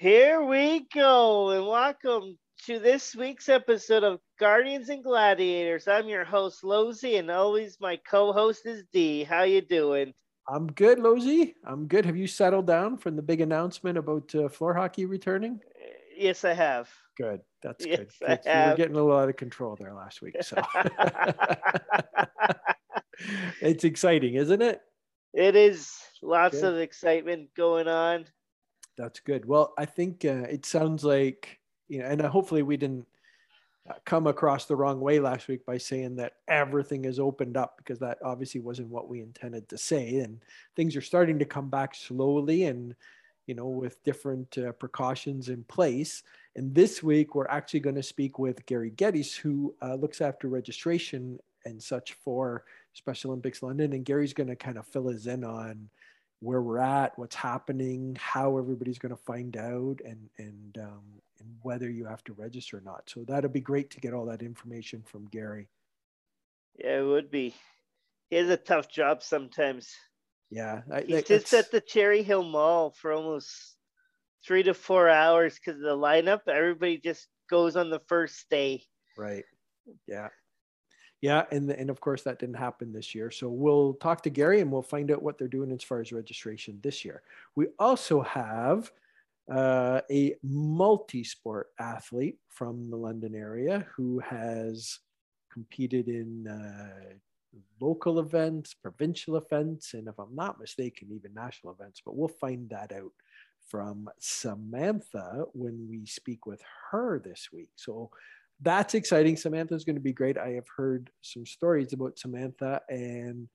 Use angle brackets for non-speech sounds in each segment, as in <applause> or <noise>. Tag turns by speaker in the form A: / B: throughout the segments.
A: Here we go, and welcome to this week's episode of Guardians and Gladiators. I'm your host, Lozy, and always my co-host is D. How you doing?
B: I'm good, Lozy. I'm good. Have you settled down from the big announcement about uh, floor hockey returning?
A: Yes, I have.
B: Good. That's
A: Yes,
B: good.
A: I.
B: You were getting a little out of control there last week, so <laughs> <laughs> it's exciting, isn't it?
A: It is lots
B: Good.
A: of excitement going on.
B: That's good. Well, I think uh, it sounds like you know, and uh, hopefully we didn't uh, come across the wrong way last week by saying that everything is opened up because that obviously wasn't what we intended to say. And things are starting to come back slowly and you know with different uh, precautions in place. And this week we're actually going to speak with Gary Geddes, who uh, looks after registration and such for Special Olympics London. And Gary's going to kind of fill us in on where we're at, what's happening, how everybody's going to find out, and and um, and whether you have to register or not. So that'd be great to get all that information from Gary.
A: Yeah, it would be. He has a tough job sometimes.
B: Yeah, I,
A: He's
B: that-
A: just at the Cherry Hill Mall for almost three to four hours because of the lineup. Everybody just goes on the first day.
B: right. Yeah, yeah, and and of course that didn't happen this year. So we'll talk to Gary and we'll find out what they're doing as far as registration this year. We also have uh, a multi-sport athlete from the London area who has competed in uh, local events, provincial events, and if I'm not mistaken, even national events. But we'll find that out from Samantha when we speak with her this week. So that's exciting. Samantha's going to be great. I have heard some stories about Samantha, and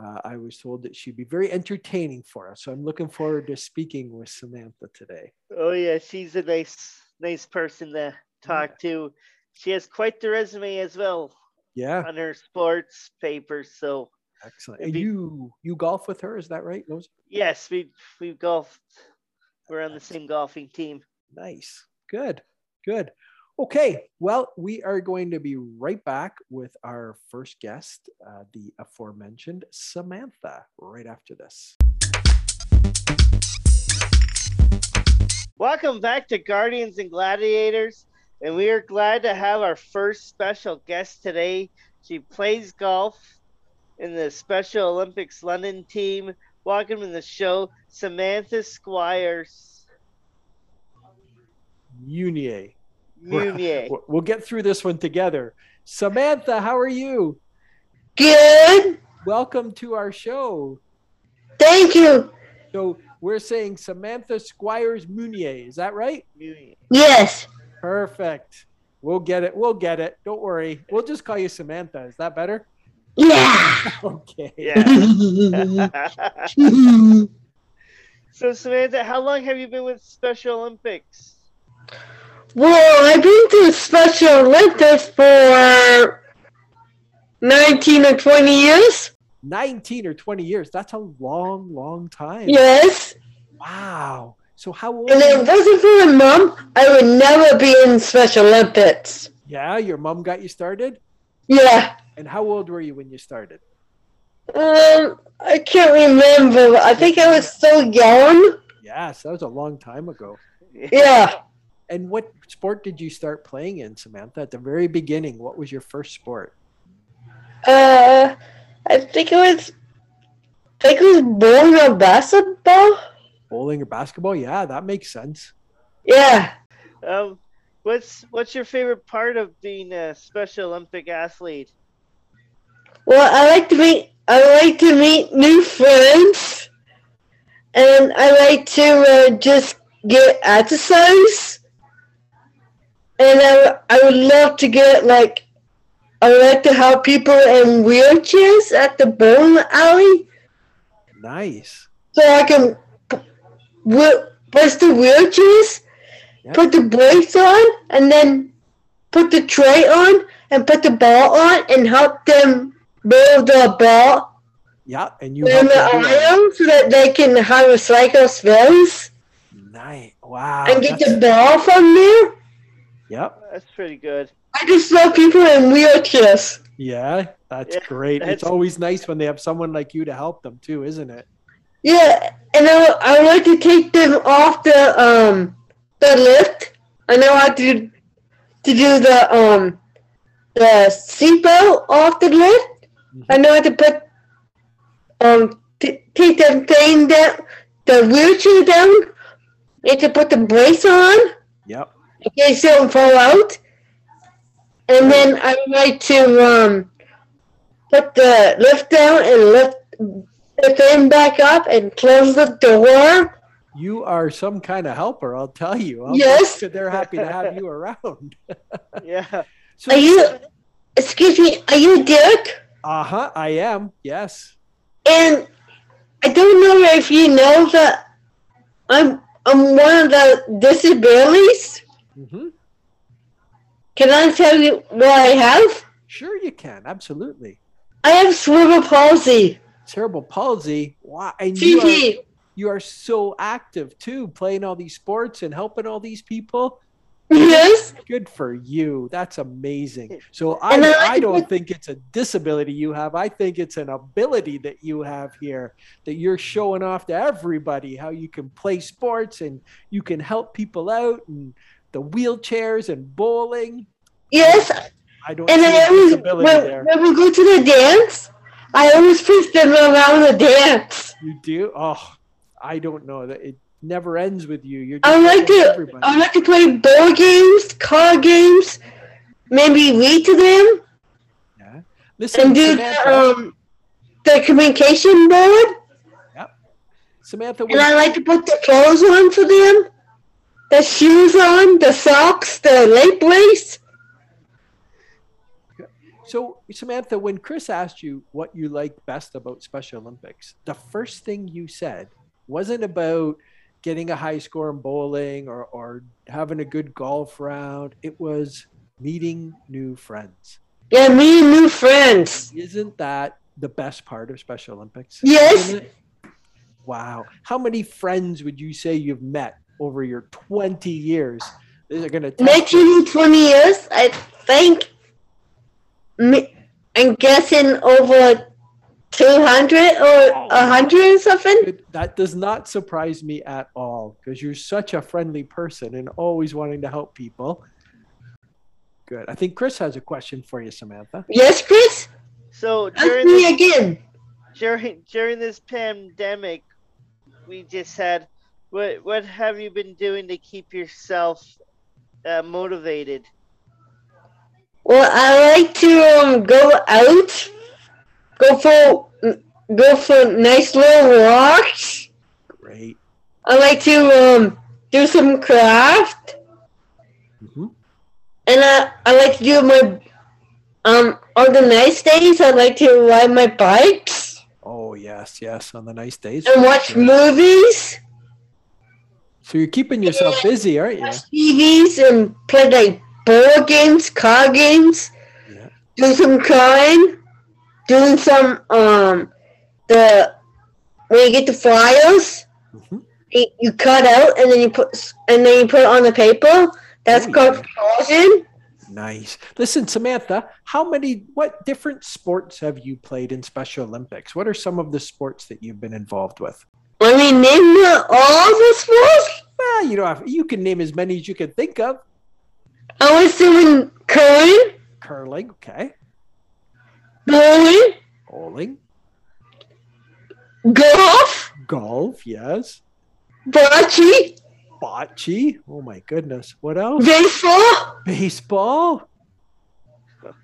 B: uh, I was told that she'd be very entertaining for us. So I'm looking forward to speaking with Samantha today.
A: Oh yeah, she's a nice, nice person to talk to. She has quite the resume as well
B: Yeah,
A: on her sports papers. So
B: excellent. And
A: be-
B: you you golf with her, is that right, Rose?
A: yes, we we golfed. We're on the same golfing team.
B: Nice. Good. Good. Okay. Well, we are going to be right back with our first guest, uh, the aforementioned Samantha, right after this.
A: Welcome back to Guardians and Gladiators, and we are glad to have our first special guest today. She plays golf in the Special Olympics London team. Welcome to the show, Samantha Squires.
B: Munier.
A: Munier.
B: We'll- We'll get through this one together. Samantha, how are you?
C: Good.
B: Welcome to our show.
C: Thank you.
B: So we're saying Samantha Squires Munier. Is that right?
A: Munier.
C: Yes.
B: Perfect. We'll get it. We'll get it. Don't worry. We'll just call you Samantha. Is that better?
C: Yeah. <laughs>
B: Okay.
A: Yeah. <laughs> so, Samantha, how long have you been with Special Olympics?
C: Well, I've been to Special Olympics for 19 or 20 years.
B: 19 or 20 years. That's a long, long time.
C: Yes.
B: Wow. So how old?
C: And if it wasn't for my mom, I would never be in Special Olympics.
B: Yeah, your mom got you started.
C: Yeah.
B: And how old were you when you started?
C: Um, I can't remember. I think I was so young.
B: Yes, that was a long time ago.
C: Yeah.
B: And what sport did you start playing in, Samantha? At the very beginning, what was your first sport?
C: Uh, I think it was. I think it was bowling or basketball.
B: Bowling or basketball? Yeah, that makes sense.
C: Yeah.
A: Um, what's what's your favorite part of being a Special Olympic athlete?
C: Well, I like to meet. I like to meet new friends, and I like to uh, just get exercise. And I, I would love to get like, I would like to help people in wheelchairs at the bowling alley,
B: Nice.
C: so I can p- push the wheelchairs,
B: Yep.
C: put the brakes on, and then put the tray on and put the ball on and help them roll the ball
B: Yeah, and you
C: in the
B: them do that.
C: aisle so that they can have a cycle spins
B: Nice. Wow.
C: and get the ball from there.
B: Yep.
A: That's pretty good.
C: I just love people in wheelchairs.
B: Yeah, that's
A: Yeah,
B: great.
A: that's-
B: It's always nice when they have someone like you to help them too, isn't it?
C: Yeah, and I, I would like to take them off the um the lift. I know how to to do the um the seatbelt off the lift. I know how to put um t- take the thing down, the wheelchair down. You have to put the brace on
B: Yep.
C: In case you don't fall out. And then I like to um put the lift down and lift the thing back up and close the door.
B: You are some kind of helper, I'll tell you. I'm
C: Yes.
B: They're happy to have you around. <laughs>
A: Yeah.
B: So
C: Are you? Excuse me. Are you Dick?
B: Uh huh. I am. Yes.
C: And I don't know if you know that I'm I'm one of the disabilities.
B: Hmm
C: Can I tell you what I have?
B: Sure, you can. Absolutely.
C: I have cerebral palsy.
B: Cerebral palsy. Wow. And you are, you are so active too, playing all these sports and helping all these people.
C: Yes.
B: Good for you. That's amazing. So
C: I
B: I, I don't think it's a disability you have. I think it's an ability that you have here that you're showing off to everybody how you can play sports and you can help people out and the wheelchairs and bowling.
C: Yes.
B: I don't
C: And I always when,
B: there.
C: when we go to the dance, I always push them around the dance.
B: You do? Oh, I don't know. That it never ends with you. You're
C: I like to
B: everybody.
C: I like to play board games, card games, maybe read to them,
B: Yeah. Listen,
C: and do the, um the communication board. Yep.
B: Samantha,
C: And I like to put the clothes on for them, the shoes on, the socks, the leg brace.
B: So, Samantha, when Chris asked you what you like best about Special Olympics, the first thing you said wasn't about getting a high score in bowling or, or having a good golf round. It was meeting new friends.
C: Yeah, me and new friends.
B: Isn't that the best part of Special Olympics?
C: Yes.
B: Wow. How many friends would you say you've met over your 20 years? These are going to
C: Making 20 years, I think. I'm guessing over 200 or 100 or something.
B: That does not surprise me at all because you're such a friendly person and always wanting to help people. Good. I think Chris has a question for you, Samantha.
C: Yes, Chris?
A: So
C: Ask
A: during
C: me
A: this,
C: again.
A: during during this pandemic, we just had what what have you been doing to keep yourself uh, motivated?
C: Well, I like to um, go out, go for go for nice little walks.
B: Great.
C: I like to um, do some craft,
B: hmm
C: and I, I like to do my um on the nice days. I like to ride my bikes
B: Oh, yes, yes. On the nice days.
C: and watch
B: Sure.
C: movies,
B: So you're keeping yourself busy, aren't you?
C: watch TVs, and play like board games, card games.
B: Yeah.
C: Do some crying, doing some um the when you get the flyers.
B: hmm
C: you, you cut out and then you put and then you put it on the paper. That's
B: Oh,
C: called
B: yeah. Nice. Listen, Samantha, how many, what different sports have you played in Special Olympics? What are some of the sports that you've been involved with?
C: Let me name all the sports.
B: Well, you don't have, you can name as many as you can think of.
C: I was doing curling,
B: Curling, okay.
C: bowling,
B: Bowling,
C: golf,
B: golf, yes.
C: bocce,
B: Bocce, oh my goodness. What else?
C: baseball,
B: Baseball,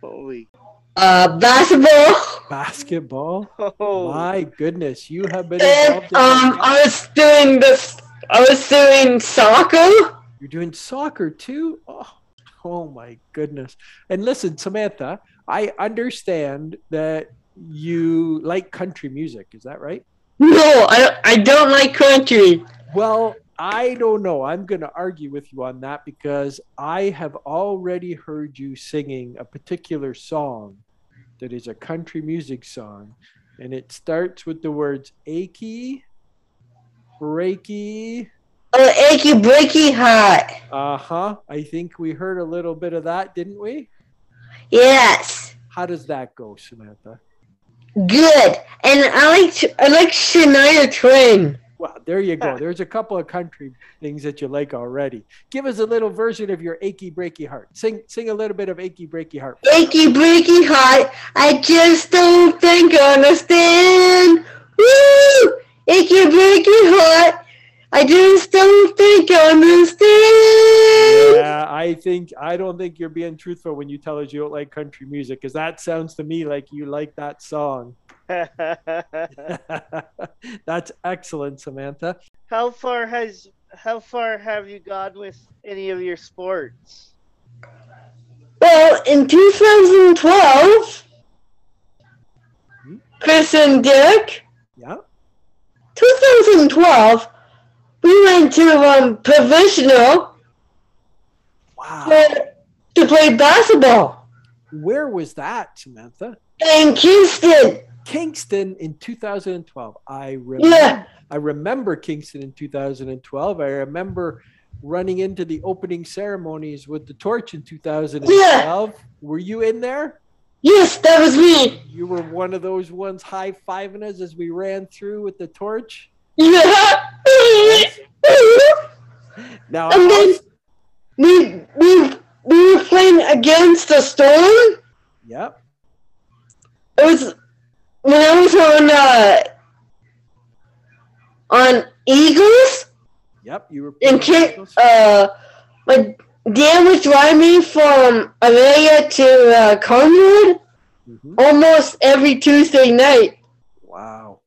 A: Holy,
C: uh, basketball,
B: basketball.
A: oh,
B: My goodness, you have been
C: and um. I was doing this. I was doing soccer.
B: You're doing soccer too? Oh, oh my goodness. And listen, Samantha, I understand that you like country music. Is that right?
C: No, I, I don't like country.
B: Well, I don't know. I'm going to argue with you on that because I have already heard you singing a particular song that is a country music song. And it starts with the words achy, breaky.
C: Oh, achy breaky heart.
B: Uh huh. I think we heard a little bit of that, didn't we?
C: Yes.
B: How does that go, Samantha?
C: Good. And I like I like Shania Twain.
B: Well, there you go. There's a couple of country things that you like already. Give us a little version of your achy breaky heart. Sing sing a little bit of achy breaky heart.
C: Achy breaky heart, I just don't think I understand. Woo! Achy breaky heart, I just don't think I understand.
B: Yeah, I think I don't think you're being truthful when you tell us you don't like country music, because that sounds to me like you like that song. <laughs> <laughs> That's excellent, Samantha.
A: how far has how far have you gone with any of your sports?
C: Well, in 2012, hmm? Chris and Derek,
B: Yeah.
C: 2012, we went to um, provisional
B: Wow.
C: to, to play basketball
B: Where was that, Samantha?
C: in Kingston.
B: Kingston in 2012. I remember.
C: Yeah.
B: I remember Kingston in 2012. I remember running into the opening ceremonies with the torch in 2012. Yeah. Were you in there?
C: Yes, that was me.
B: You were one of those ones high fiving us as we ran through with the torch.
C: Yeah. <laughs>
B: Now,
C: And then we we we were playing against the storm.
B: yep.
C: It was when I was on uh, on Eagles
B: Yep. You were.
C: and uh, my dad was driving me from Aurelia to uh, Conwood
B: Mhm.
C: almost every Tuesday night.
B: Wow.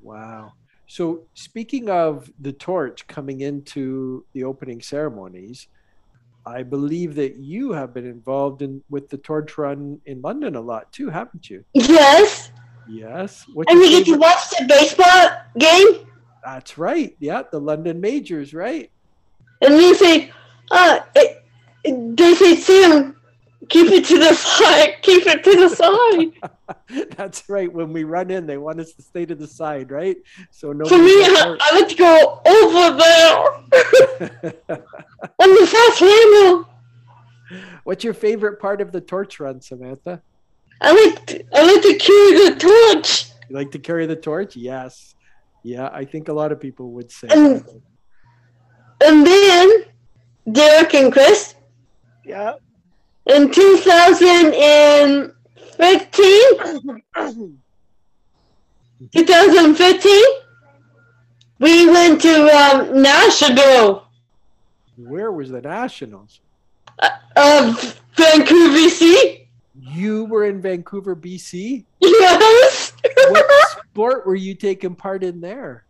B: Wow. So, speaking of the torch coming into the opening ceremonies, I believe that you have been involved in with the torch run in London a lot too, haven't you?
C: Yes,
B: Yes. What's
C: and we get to watch the baseball game.
B: That's right. Yeah, the London Majors, right?
C: And they say, uh, it, it- they say, Sam, keep it to the <laughs> side, keep it to the side. <laughs>
B: That's right. When we run in, they want us to stay to the side, right? So no.
C: For me, I, I like to go over there <laughs> on the fast handle.
B: What's your favorite part of the torch run, Samantha?
C: I like to, I like to carry the torch.
B: You like to carry the torch? Yes. Yeah, I think a lot of people would say.
C: And-
B: that.
C: And then Derek and Chris
A: Yeah.
C: in 2015, 2015, we went to um, Nashville,
B: Where was the Nationals?
C: uh, Vancouver, BC.
B: You were in Vancouver, BC.
C: Yes.
B: What <laughs> sport were you taking part in there?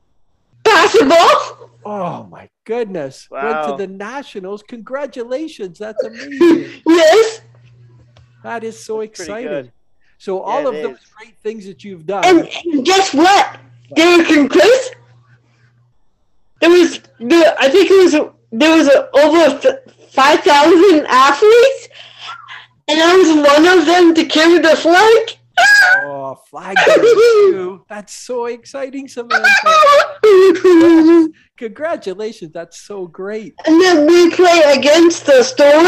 C: Basketball.
B: Oh my goodness. Went to the Nationals. Congratulations. That's amazing. <laughs>
C: Yes.
B: that is so
A: That's
B: exciting. So all
A: Yeah,
B: of those
A: is.
B: great things that you've done.
C: And, and guess what? Derek and Chris. There was there, I think it was there was a, over five thousand athletes, and I was one of them to carry the flag.
B: Oh, flag too. <laughs> That's so exciting, Samantha. Congratulations. That's so great.
C: and then we play against the Storm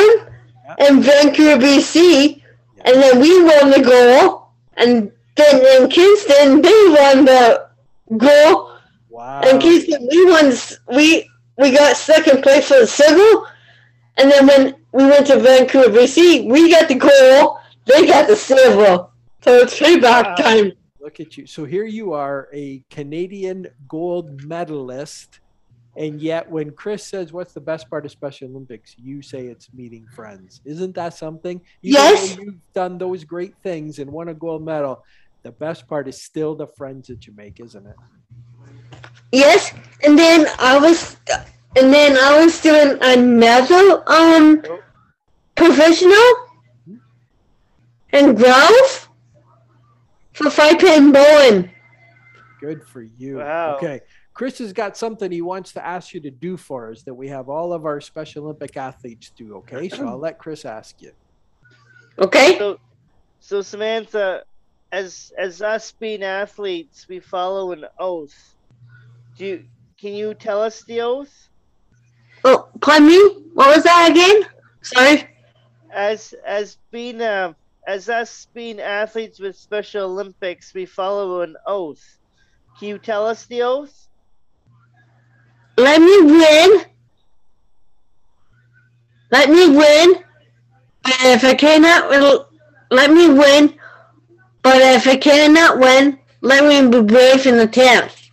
C: in Vancouver, BC, and then we won the goal, and then in Kingston they won the goal,
B: Wow.
C: and Kingston we won. We we got second place for the civil, and then when we went to Vancouver, BC, we got the goal, they got the silver. So it's payback
A: Wow.
C: time.
B: Look at you. So here you are, a Canadian gold medalist. And yet, when Chris says, What's the best part of Special Olympics? you say it's meeting friends. Isn't that something? Even
C: Yes.
B: you've done those great things and won a gold medal, the best part is still the friends that you make, isn't it?
C: Yes, and then I was, and then I was doing another um professional and golf for five pin bowling.
B: Good for you.
A: Wow.
B: Okay. Chris has got something he wants to ask you to do for us that we have all of our Special Olympic athletes do. Okay. So I'll let Chris ask you.
C: Okay.
A: So, so Samantha, as as us being athletes, we follow an oath. Do you, can you tell us the oath?
C: Oh, pardon me. What was that again? Sorry.
A: As as being uh, as us being athletes with Special Olympics, we follow an oath. Can you tell us the oath?
C: let me win. Let me win. And if I cannot, let me win. But if I cannot win, let me be brave in the attempt.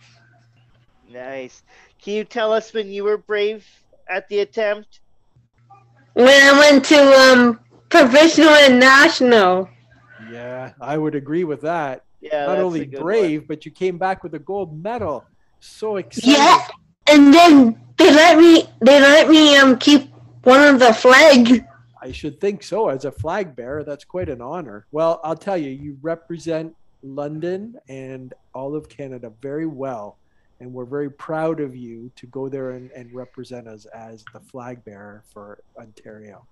A: Nice. Can you tell us when you were brave at the attempt?
C: When I went to um professional and national.
B: Yeah, I would agree with that.
A: Yeah.
B: Not only brave,
A: one.
B: but you came back with a gold medal. So exciting.
C: Yeah, and then they let me they let me um keep one of the flag.
B: I should think so. As a flag bearer, that's quite an honor. Well, I'll tell you, you represent London and all of Canada very well. And we're very proud of you to go there and, and represent us as the flag bearer for Ontario.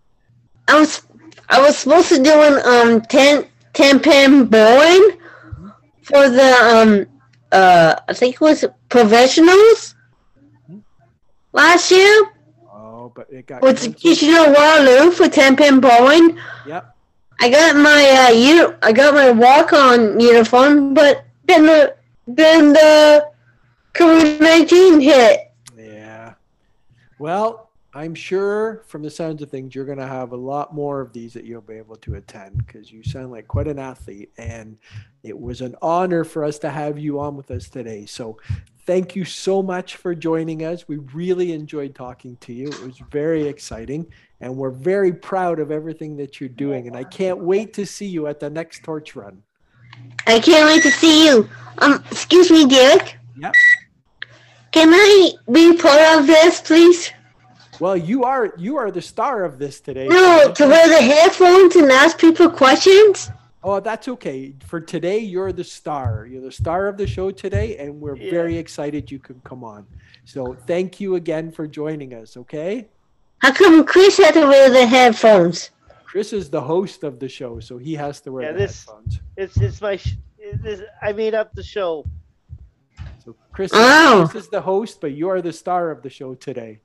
C: I was I was supposed to do an um ten ten bowling for the um uh I think it was professionals last year
B: Oh, but it got
C: with. Kitchener Waterloo for ten pin bowling.
B: Yep.
C: I got my uh uni- I got my walk on uniform, but then the then the COVID nineteen hit.
B: Yeah. Well, I'm sure from the sounds of things, you're going to have a lot more of these that you'll be able to attend because you sound like quite an athlete. And it was an honor for us to have you on with us today. So thank you so much for joining us. We really enjoyed talking to you. It was very exciting. And we're very proud of everything that you're doing. And I can't wait to see you at the next torch run.
C: I can't wait to see you. Um, excuse me, Derek.
B: Yep.
C: Can I be part of this, please?
B: Well, you are you are the star of this today.
C: No, to wear the headphones and ask people questions.
B: Oh, that's okay. For today, you're the star. You're the star of the show today, and we're
A: Yeah.
B: very excited you could come on. So thank you again for joining us, okay?
C: How come Chris had to wear the headphones?
B: Chris is the host of the show, so he has to wear
A: Yeah,
B: the
A: this-
B: headphones.
A: It's it's my. Sh- this, I made up the show.
B: So Chris,
C: Oh.
B: Chris is the host, but you are the star of the show today.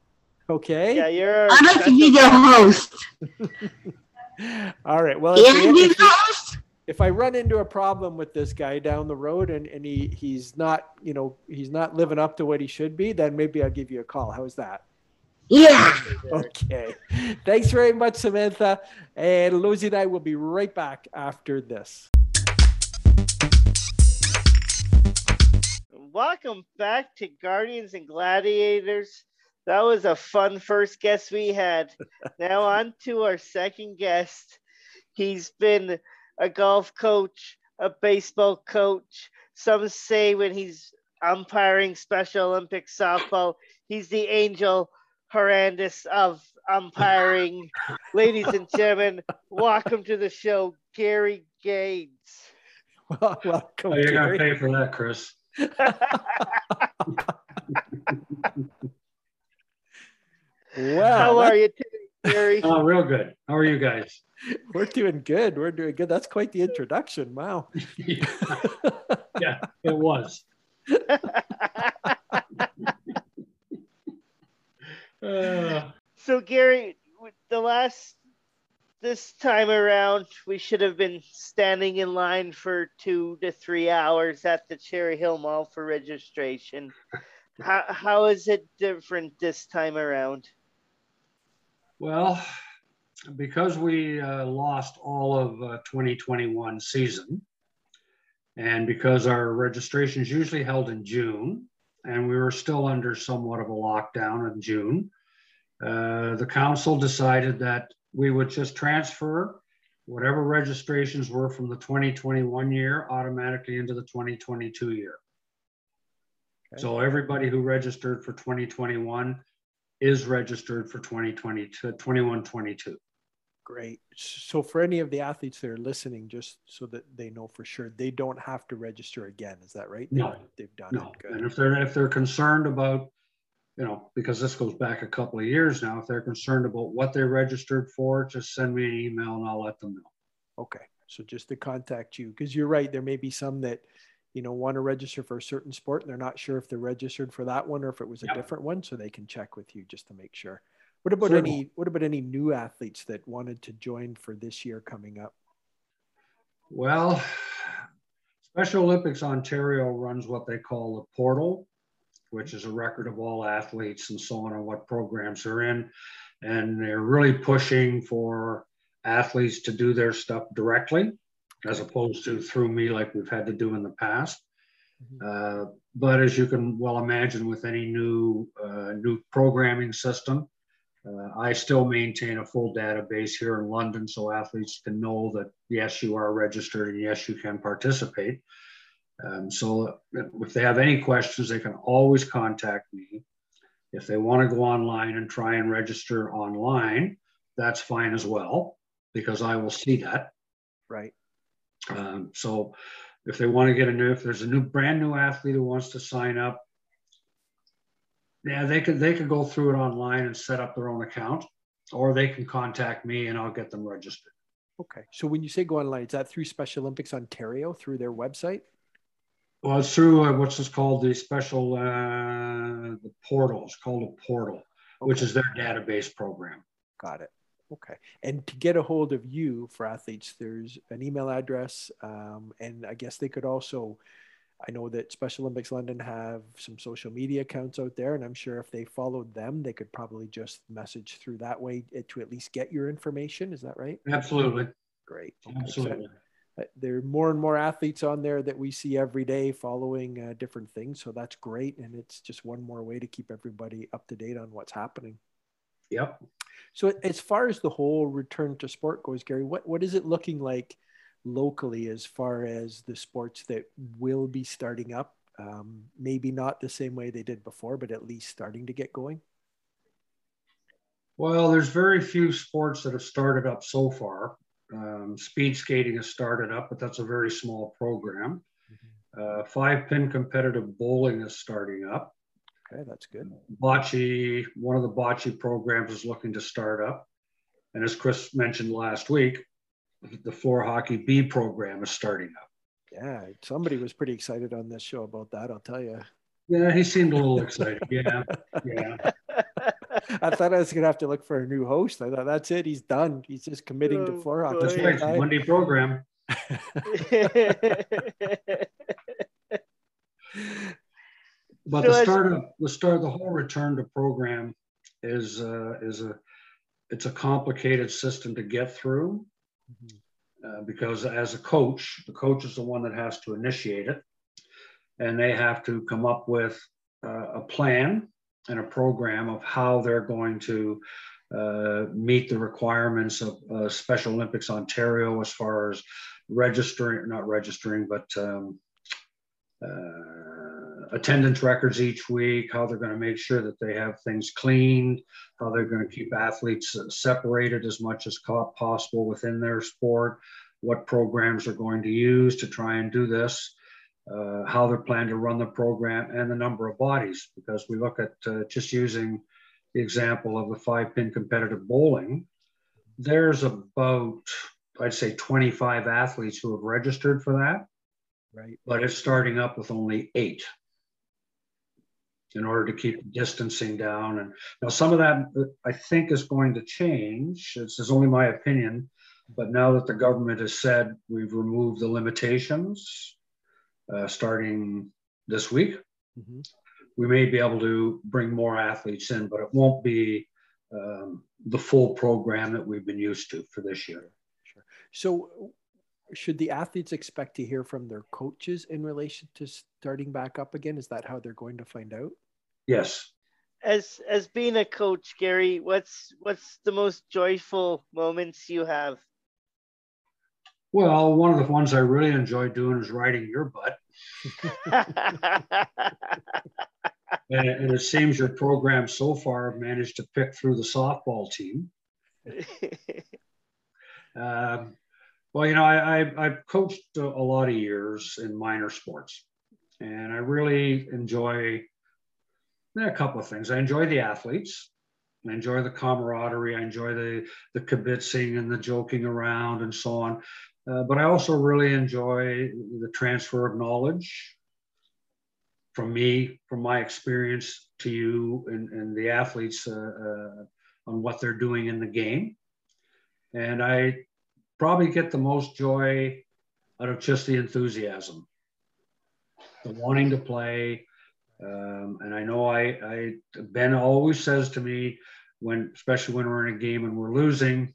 B: Okay?
A: Yeah, you're.
C: I'd like to be the
A: guest.
C: host. <laughs>
B: All right. Well, if,
C: Yeah,
B: we-
C: be
B: if
C: host.
B: if I run into a problem with this guy down the road and, and he, he's not, you know, he's not living up to what he should be, then maybe I'll give you a call. How's that?
C: Yeah. <laughs>
B: Okay. Thanks very much, Samantha. And Lozy and I will be right back after this.
A: Welcome back to Guardians and Gladiators. That was a fun first guest we had. now on to our second guest. He's been a golf coach, a baseball coach. Some say when he's umpiring Special Olympics softball, he's the Angel Hernandez of umpiring. Ladies and gentlemen, welcome to the show, Gary Gaines.
B: Well, welcome.
D: Oh, you're gonna pay for that, Chris. <laughs> <laughs>
B: Wow,
A: How are you today, Gary? <laughs>
D: Oh, real good. How are you guys? <laughs>
B: we're doing good. We're doing good. That's quite the introduction. Wow. <laughs>
D: yeah, it was. Uh,
A: So Gary, the last this time around, we should have been standing in line for two to three hours at the Cherry Hill Mall for registration. How how is it different this time around?
D: Well, because we uh, lost all of uh, 2021 season, and because our registration is usually held in June, and we were still under somewhat of a lockdown in June, uh, the council decided that we would just transfer whatever registrations were from the 2021 year automatically into the 2022 year. So everybody who registered for 2021 is registered for 2022, 21, 22.
B: Great. So for any of the athletes that are listening, just so that they know for sure, they don't have to register again. Is that right?
D: No.
B: They've, they've done
D: No,
B: it.
D: and if they're, if they're concerned about, you know, because this goes back a couple of years now, if they're concerned about what they registered for, just send me an email and I'll let them know.
B: Okay. So just to contact you, because you're right, there may be some that, you know, want to register for a certain sport and they're not sure if they're registered for that one or if it was a
D: Yep.
B: different one. So they can check with you just to make sure. What about
D: Certainly.
B: any what about any new athletes that wanted to join for this year coming up?
D: Well, Special Olympics Ontario runs what they call the portal. which is a record of all athletes and so on and what programs they're in. And they're really pushing for athletes to do their stuff directly as opposed to through me like we've had to do in the past. Uh, but as you can well imagine with any new uh, new programming system, uh, I still maintain a full database here in London so athletes can know that yes, you are registered and yes, you can participate. Um, so if they have any questions, they can always contact me. If they want to go online and try and register online, that's fine as well because I will see that.
B: Right.
D: Um, so if they want to get a new, if there's a new brand new athlete who wants to sign up, yeah, they could they could go through it online and set up their own account, or they can contact me and I'll get them registered.
B: Okay. So when you say go online, is that through Special Olympics Ontario through their website?
D: Well, it's through uh, what's this called the special uh, the portal. It's called a portal, okay. which is their database program.
B: Got it. Okay. And to get a hold of you for athletes, there's an email address. Um, and I guess they could also, I know that Special Olympics London have some social media accounts out there. And I'm sure if they followed them, they could probably just message through that way to at least get your information. Is that right?
D: Absolutely.
B: Great.
D: Absolutely.
B: So, uh, there are more and more athletes on there that we see every day following uh, different things. So that's great. And it's just one more way to keep everybody up to date on what's happening.
D: Yep.
B: So as far as the whole return to sport goes, Gary, what, what is it looking like locally as far as the sports that will be starting up? Um, maybe not the same way they did before, but at least starting to get going?
D: Well, there's very few sports that have started up so far. Um, speed skating has started up, but that's a very small program. Mm-hmm. Uh, five pin competitive bowling is starting up.
B: Okay, that's good.
D: Bocce, one of the bocce programs is looking to start up. And as Chris mentioned last week, the floor hockey B program is starting up.
B: Yeah, somebody was pretty excited on this show about that, I'll tell you.
D: Yeah, he seemed a little excited. Yeah, yeah. <laughs>
B: I thought I was gonna have to look for a new host. I thought that's it. He's done. He's just committing oh, to floor hockey.
D: That's right. It's a Monday program. <laughs> <laughs> But so the start of the start, the whole return to program is uh, is a it's a complicated system to get through mm-hmm. uh, because as a coach, the coach is the one that has to initiate it, and they have to come up with uh, a plan and a program of how they're going to uh, meet the requirements of uh, Special Olympics Ontario as far as registering, not registering, but um, uh, attendance records each week, how they're going to make sure that they have things cleaned, how they're going to keep athletes separated as much as possible within their sport, what programs are going to use to try and do this, uh, how they're planning to run the program, and the number of bodies. Because we look at uh, just using the example of the five pin competitive bowling, there's about, I'd say, 25 athletes who have registered for that.
B: Right.
D: But it's starting up with only eight in order to keep distancing down. And now some of that I think is going to change. This is only my opinion, but now that the government has said we've removed the limitations uh, starting this week, mm-hmm. we may be able to bring more athletes in, but it won't be um, the full program that we've been used to for this year.
B: Sure. So should the athletes expect to hear from their coaches in relation to starting back up again? Is that how they're going to find out?
D: Yes.
A: As as being a coach, Gary, what's what's the most joyful moments you have?
D: Well, one of the ones I really enjoy doing is riding your butt. <laughs> and, and, it seems your program so far managed to pick through the softball team. <laughs> um, well, you know, I, I, have coached a, lot of years in minor sports, and I really enjoy a couple of things. I enjoy the athletes. I enjoy the camaraderie. I enjoy the the kibitzing and the joking around and so on. Uh, but I also really enjoy the transfer of knowledge from me, from my experience to you and, and the athletes uh, uh, on what they're doing in the game. And I probably get the most joy out of just the enthusiasm, the wanting to play, Um, and I know I, I, Ben always says to me when, especially when we're in a game and we're losing,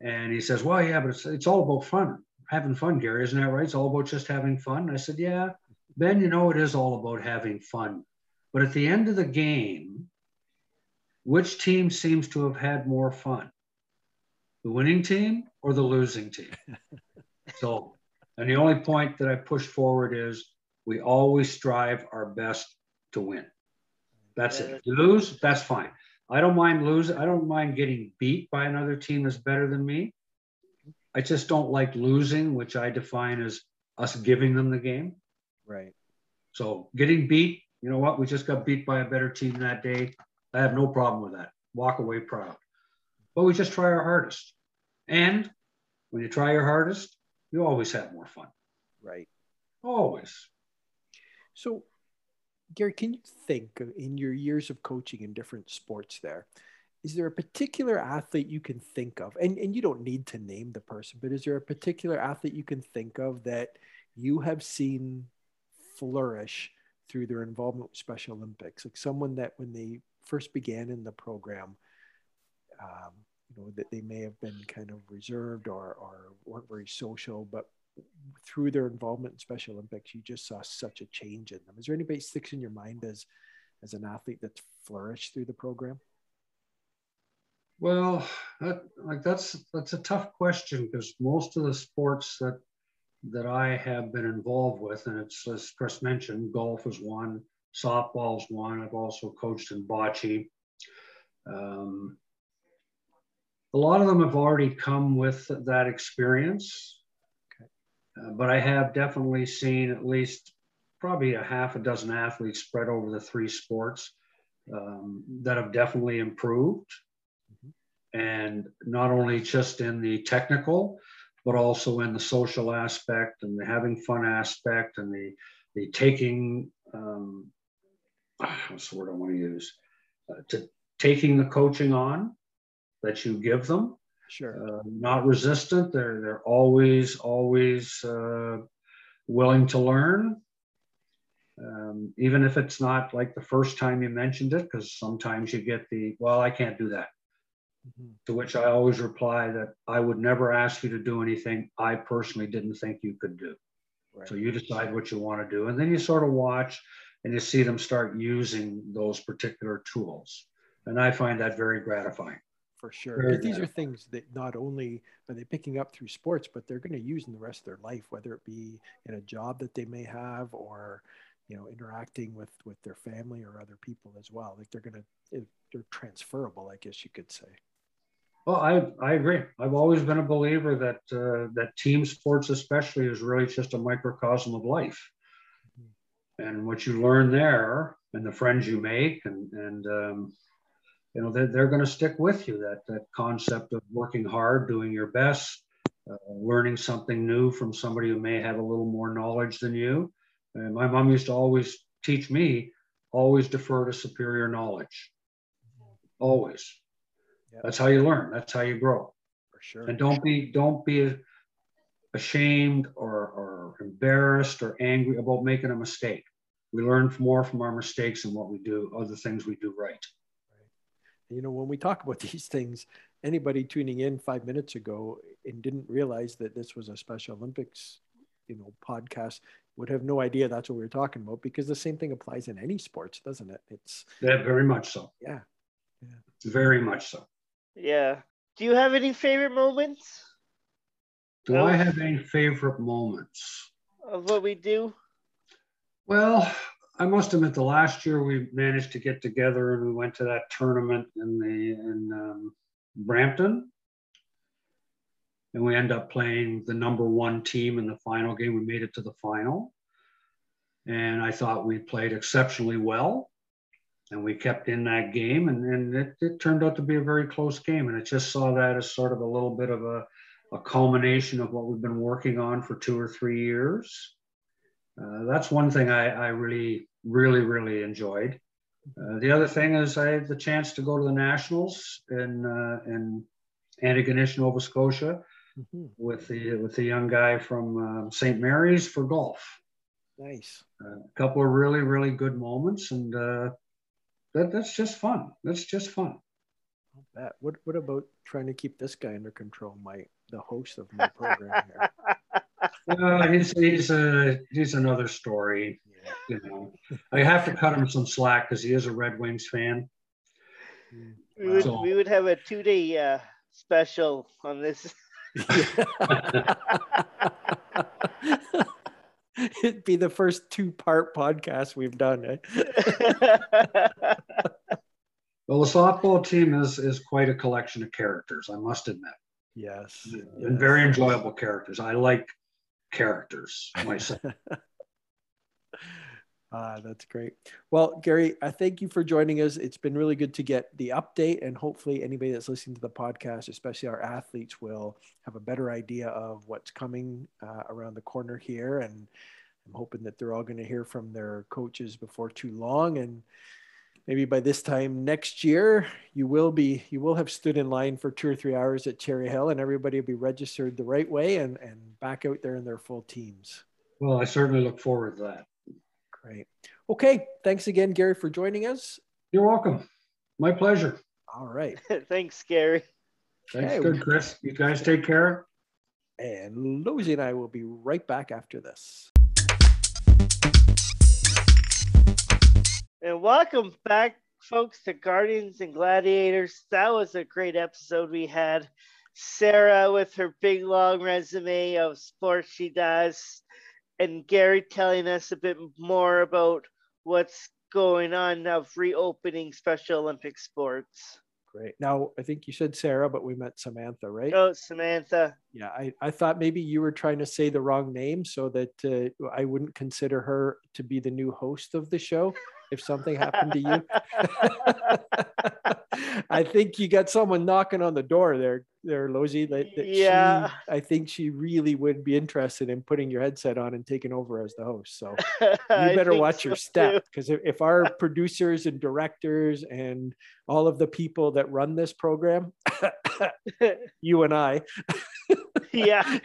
D: and he says, well, yeah, but it's, it's all about fun, having fun, Gary, isn't that right? It's all about just having fun. And I said, yeah, Ben, you know, it is all about having fun. But at the end of the game, which team seems to have had more fun? The winning team or the losing team? <laughs> so, and the only point that I push forward is we always strive our best to win. That's it. You lose, that's fine. I don't mind losing. I don't mind getting beat by another team that's better than me. I just don't like losing, which I define as us giving them the game.
B: Right.
D: So getting beat, you know what? We just got beat by a better team that day. I have no problem with that. Walk away proud. But we just try our hardest. And when you try your hardest, you always have more fun.
B: Right.
D: Always.
B: So, Gary, can you think in your years of coaching in different sports there, is there a particular athlete you can think of? And, and you don't need to name the person, but is there a particular athlete you can think of that you have seen flourish through their involvement with Special Olympics? Like someone that when they first began in the program, um, you know, that they may have been kind of reserved or, or weren't very social, but through their involvement in Special Olympics, you just saw such a change in them. Is there anybody sticks in your mind as as an athlete that's flourished through the program?
D: Well, that, like that's that's a tough question because most of the sports that that I have been involved with, and it's as Chris mentioned, golf is one, softball is one. I've also coached in bocce. Um, a lot of them have already come with that experience uh, but I have definitely seen at least probably a half a dozen athletes spread over the three sports um, that have definitely improved. Mm-hmm. And not only just in the technical, but also in the social aspect and the having fun aspect and the, the taking, um, <sighs> what's the word I want to use? Uh, to taking the coaching on that you give them
B: Sure.
D: Uh, not resistant. They're they're always always uh, willing to learn. Um, even if it's not like the first time you mentioned it, because sometimes you get the, well, I can't do that. Mm-hmm. To which I always reply that I would never ask you to do anything I personally didn't think you could do. Right. So you decide what you want to do. And then you sort of watch and you see them start using those particular tools. And I find that very gratifying
B: for sure. These are things that not only are they picking up through sports, but they're going to use in the rest of their life, whether it be in a job that they may have or you know interacting with with their family or other people as well. Like they're going to they're transferable, I guess you could say.
D: Well, I, I agree. I've always been a believer that uh, that team sports, especially, is really just a microcosm of life. Mm-hmm. And what you learn there, and the friends you make, and and um, you know they're, they're going to stick with you that that concept of working hard doing your best uh, learning something new from somebody who may have a little more knowledge than you. And my mom used to always teach me always defer to superior knowledge. Always. Yep. that's how you learn. That's how you grow.
B: For sure.
D: And don't be don't be ashamed or, or embarrassed or angry about making a mistake. We learn more from our mistakes than what we do other things we do right
B: you know, when we talk about <laughs> these things, anybody tuning in five minutes ago and didn't realize that this was a Special Olympics, you know, podcast would have no idea that's what we were talking about because the same thing applies in any sports, doesn't it? It's
D: yeah, very much so.
B: Yeah,
D: yeah, very much so.
A: Yeah. Do you have any favorite moments?
D: Do I have any favorite moments
A: of what we do?
D: Well, I must admit, the last year we managed to get together and we went to that tournament in the in um, Brampton, and we end up playing the number one team in the final game. We made it to the final, and I thought we played exceptionally well, and we kept in that game, and, and it, it turned out to be a very close game. And I just saw that as sort of a little bit of a, a culmination of what we've been working on for two or three years uh, that's one thing I, I, really, really, really enjoyed. Uh, the other thing is I had the chance to go to the Nationals in uh, in Antigonish, Nova Scotia, mm-hmm. with the with the young guy from uh, St. Mary's for golf.
B: Nice.
D: A couple of really, really good moments, and uh, that that's just fun. That's just fun.
B: I'll. What What about trying to keep this guy under control? My the host of my program here. <laughs>
D: Uh, he's he's a he's another story. You know, I have to cut him some slack because he is a Red Wings fan.
A: We would,
D: So-
A: we would have a two day uh, special on this. <laughs> <laughs>
B: It'd be the first two part podcast we've done. Eh? <laughs>
D: Well, the softball team is is quite a collection of characters. I must admit,
B: Yes.
D: and
B: yes.
D: very enjoyable characters. I like characters <laughs> myself.
B: Ah, that's great. Well, Gary, I thank you for joining us. It's been really good to get the update, and hopefully, anybody that's listening to the podcast, especially our athletes, will have a better idea of what's coming uh, around the corner here. And I'm hoping that they're all going to hear from their coaches before too long, and maybe by this time next year, you will be you will have stood in line for two or three hours at Cherry Hill, and everybody will be registered the right way and and back out there in their full teams.
D: well, I certainly look forward to that.
B: Great. Okay. Thanks again, Gary, for joining us.
D: You're welcome. My pleasure.
B: All right. <laughs>
A: Thanks, Gary.
D: Thanks,
B: Okay.
D: good Chris. You guys take care.
B: And Lozy and I will be right back after this.
A: And welcome back, folks, to Guardians and Gladiators. That was a great episode we had. Sarah with her big long resume of sports she does, and Gary telling us a bit more about what's going on of reopening Special Olympic sports.
B: Great. Now, I think you said Sarah, but we met Samantha, right?
A: Oh, Samantha.
B: Yeah. I, I thought maybe you were trying to say the wrong name so that uh, I wouldn't consider her to be the new host of the show if something happened to you. <laughs> I think you got someone knocking on the door there, there, Lozy. That, that she-
A: Yeah.
B: I think she really would be interested in putting your headset on and taking over as the host. So <laughs> you better watch
A: so
B: your step because if, if our <laughs> producers and directors and all of the people that run this program you and i
A: yeah.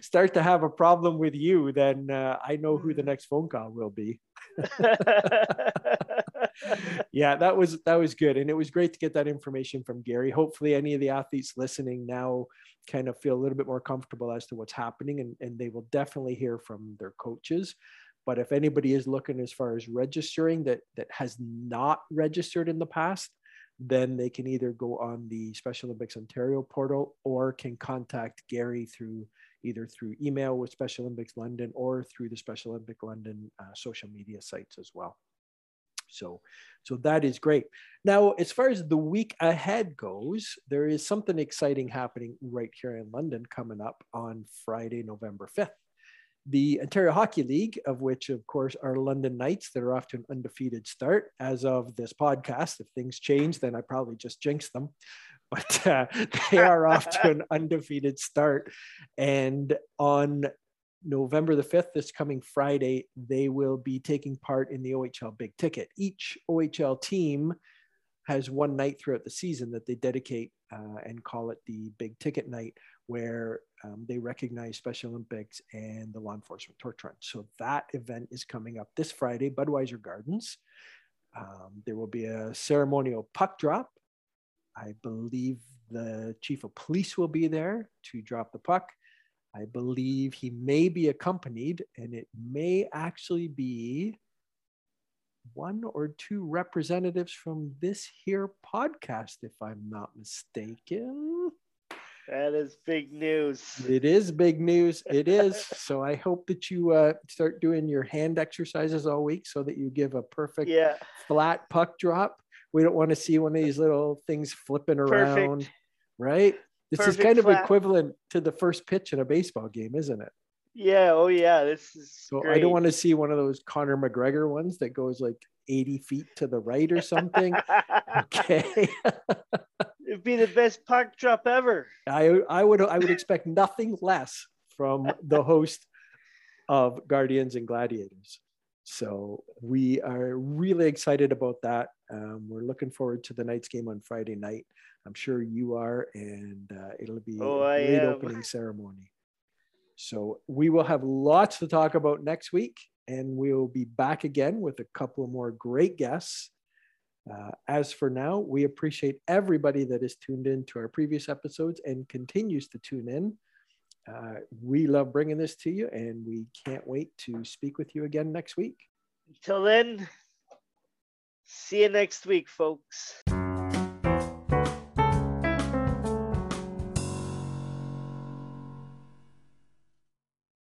B: start to have a problem with you then uh, i know who the next phone call will be <laughs> yeah that was that was good. And it was great to get that information from gary. Hopefully any of the athletes listening now kind of feel a little bit more comfortable as to what's happening and, and they will definitely hear from their coaches. But if anybody is looking as far as registering that that has not registered in the past then they can either go on the special olympics ontario portal or can contact gary through either through email with special olympics london or through the special olympic london uh, social media sites as well so so that is great now as far as the week ahead goes there is something exciting happening right here in london coming up on friday november 5th the Ontario Hockey League, of which, of course, are London Knights that are off to an undefeated start as of this podcast. If things change, then I probably just jinx them. <laughs> But uh, they are off to an <laughs> undefeated start. And on November the 5th, this coming Friday, they will be taking part in the OHL Big Ticket. Each OHL team has one night throughout the season that they dedicate uh, and call it the Big Ticket Night, where um, they recognize Special Olympics and the law enforcement torch run. So that event is coming up this Friday, Budweiser Gardens. Um, there will be a ceremonial puck drop. I believe the chief of police will be there to drop the puck. I believe he may be accompanied, and it may actually be one or two representatives from this here podcast, if I'm not mistaken.
A: That is big news.
B: It is big news. It is. <laughs> So I hope that you uh, start doing your hand exercises all week so that you give a perfect
A: Yeah.
B: flat puck drop. We don't want to see one of these little things flipping around,
A: Perfect.
B: right? This is
A: Perfect
B: kind of
A: flat.
B: equivalent to the first pitch in a baseball game, isn't it?
A: Yeah. Oh, yeah. This is.
B: So
A: great.
B: I don't want to see one of those Conor McGregor ones that goes like 80 feet to the right or something. <laughs> okay. <laughs>
A: It'd be the best puck drop ever.
B: I I would I would expect nothing less from the host of Guardians and Gladiators. So we are really excited about that. Um, we're looking forward to the Knights game on Friday night. I'm sure you are, and uh, it'll be
A: Oh,
B: a great opening ceremony. So we will have lots to talk about next week, and we'll be back again with a couple of more great guests. Uh, as for now, we appreciate everybody that has tuned in to our previous episodes and continues to tune in. Uh, we love bringing this to you, and we can't wait to speak with you again next week.
A: Until then, see you next week, folks.